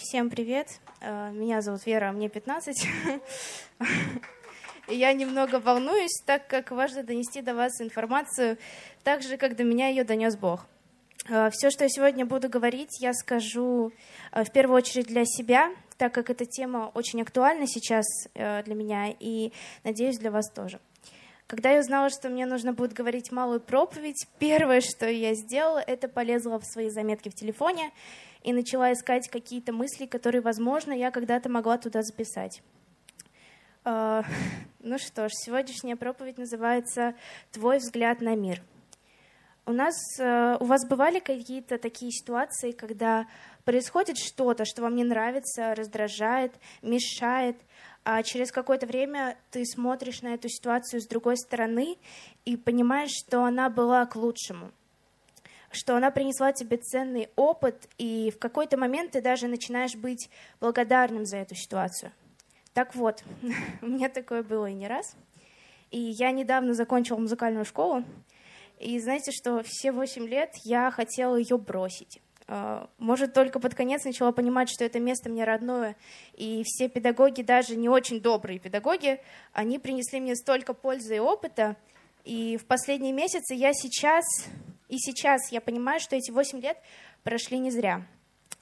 Всем привет. Э, меня зовут Вера, мне 15. Я немного волнуюсь, так как важно донести до вас информацию так же, как до меня ее донес Бог. Э, Все, что я сегодня буду говорить, я скажу э, в первую очередь для себя, так как эта тема очень актуальна сейчас для меня и, надеюсь, для вас тоже. Когда я узнала, что мне нужно будет говорить малую проповедь, первое, что я сделала, это полезла в свои заметки в телефоне и начала искать какие-то мысли, которые, возможно, я когда-то могла туда записать. Uh, ну что ж, сегодняшняя проповедь называется «Твой взгляд на мир». У нас, uh, у вас бывали какие-то такие ситуации, когда происходит что-то, что вам не нравится, раздражает, мешает, а через какое-то время ты смотришь на эту ситуацию с другой стороны и понимаешь, что она была к лучшему – что она принесла тебе ценный опыт, и в какой-то момент ты даже начинаешь быть благодарным за эту ситуацию. Так вот, у меня такое было и не раз. И я недавно закончила музыкальную школу, и знаете, что все восемь лет я хотела ее бросить. А, может, только под конец начала понимать, что это место мне родное, и все педагоги, даже не очень добрые педагоги, они принесли мне столько пользы и опыта, и в последние месяцы я сейчас и сейчас я понимаю, что эти 8 лет прошли не зря.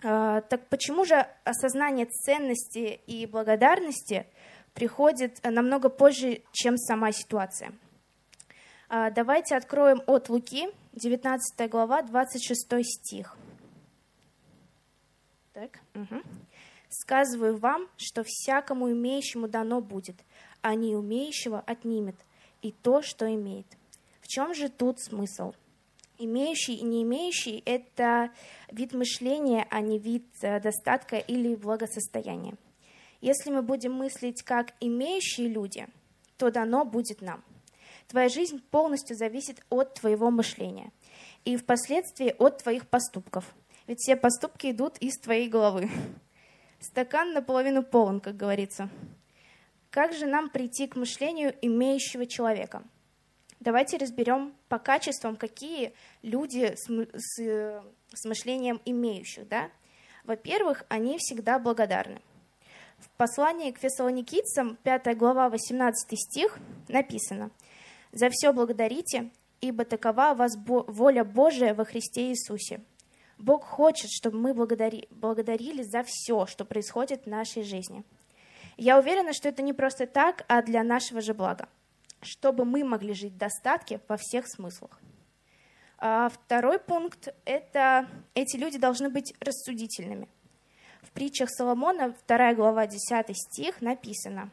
А, так почему же осознание ценности и благодарности приходит намного позже, чем сама ситуация? А, давайте откроем от Луки, 19 глава, 26 стих. Так, угу. «Сказываю вам, что всякому имеющему дано будет, а не умеющего отнимет, и то, что имеет». В чем же тут смысл? Имеющий и не имеющий – это вид мышления, а не вид э, достатка или благосостояния. Если мы будем мыслить как имеющие люди, то дано будет нам. Твоя жизнь полностью зависит от твоего мышления и впоследствии от твоих поступков. Ведь все поступки идут из твоей головы. Стакан наполовину полон, как говорится. Как же нам прийти к мышлению имеющего человека – Давайте разберем по качествам, какие люди с, с, с мышлением имеющих. Да? Во-первых, они всегда благодарны. В послании к фессалоникийцам, 5 глава, 18 стих, написано «За все благодарите, ибо такова вас воля Божия во Христе Иисусе». Бог хочет, чтобы мы благодари, благодарили за все, что происходит в нашей жизни. Я уверена, что это не просто так, а для нашего же блага чтобы мы могли жить в достатке во всех смыслах. А второй пункт – это эти люди должны быть рассудительными. В притчах Соломона, 2 глава, 10 стих, написано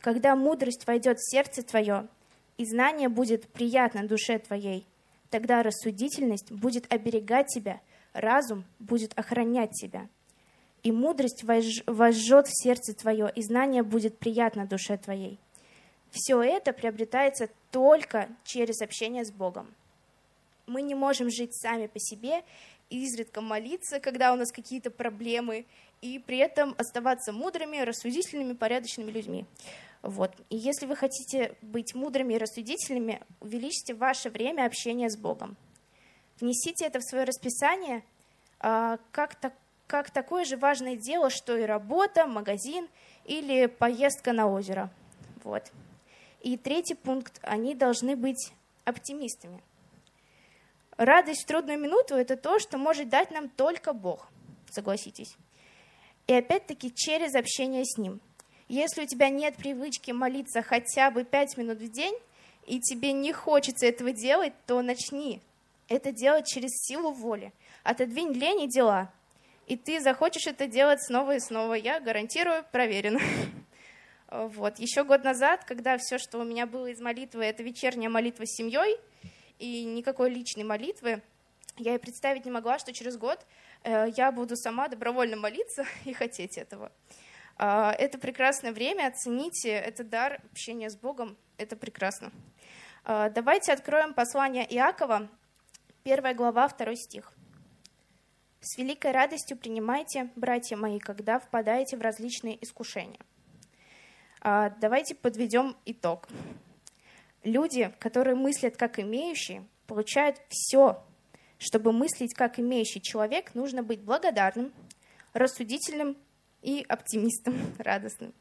«Когда мудрость войдет в сердце твое, и знание будет приятно душе твоей, тогда рассудительность будет оберегать тебя, разум будет охранять тебя. И мудрость вожжет в сердце твое, и знание будет приятно душе твоей. Все это приобретается только через общение с Богом. Мы не можем жить сами по себе, изредка молиться, когда у нас какие-то проблемы, и при этом оставаться мудрыми, рассудительными, порядочными людьми. Вот. И если вы хотите быть мудрыми и рассудительными, увеличьте ваше время общения с Богом. Внесите это в свое расписание а, как, так, как такое же важное дело, что и работа, магазин или поездка на озеро. Вот. И третий пункт, они должны быть оптимистами. Радость в трудную минуту – это то, что может дать нам только Бог, согласитесь. И опять-таки через общение с Ним. Если у тебя нет привычки молиться хотя бы пять минут в день, и тебе не хочется этого делать, то начни это делать через силу воли. Отодвинь лень и дела. И ты захочешь это делать снова и снова. Я гарантирую, проверено. Вот. Еще год назад, когда все, что у меня было из молитвы, это вечерняя молитва с семьей и никакой личной молитвы, я и представить не могла, что через год э, я буду сама добровольно молиться и хотеть этого. Э, это прекрасное время, оцените этот дар общения с Богом, это прекрасно. Э, давайте откроем послание Иакова, первая глава, второй стих. «С великой радостью принимайте, братья мои, когда впадаете в различные искушения» А, давайте подведем итог. Люди, которые мыслят как имеющие, получают все. Чтобы мыслить как имеющий человек, нужно быть благодарным, рассудительным и оптимистом, радостным.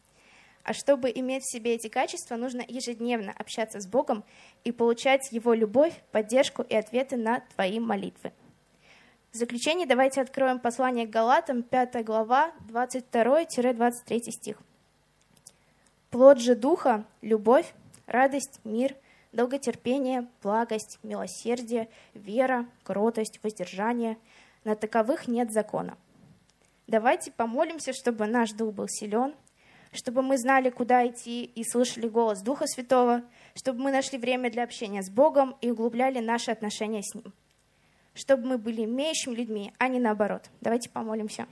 А чтобы иметь в себе эти качества, нужно ежедневно общаться с Богом и получать Его любовь, поддержку и ответы на твои молитвы. В заключение давайте откроем послание к Галатам, 5 глава, 22-23 стих. «Плод же Духа – любовь, радость, мир, долготерпение, благость, милосердие, вера, кротость, воздержание. На таковых нет закона». Давайте помолимся, чтобы наш дух был силен, чтобы мы знали, куда идти и слышали голос Духа Святого, чтобы мы нашли время для общения с Богом и углубляли наши отношения с Ним, чтобы мы были имеющими людьми, а не наоборот. Давайте помолимся.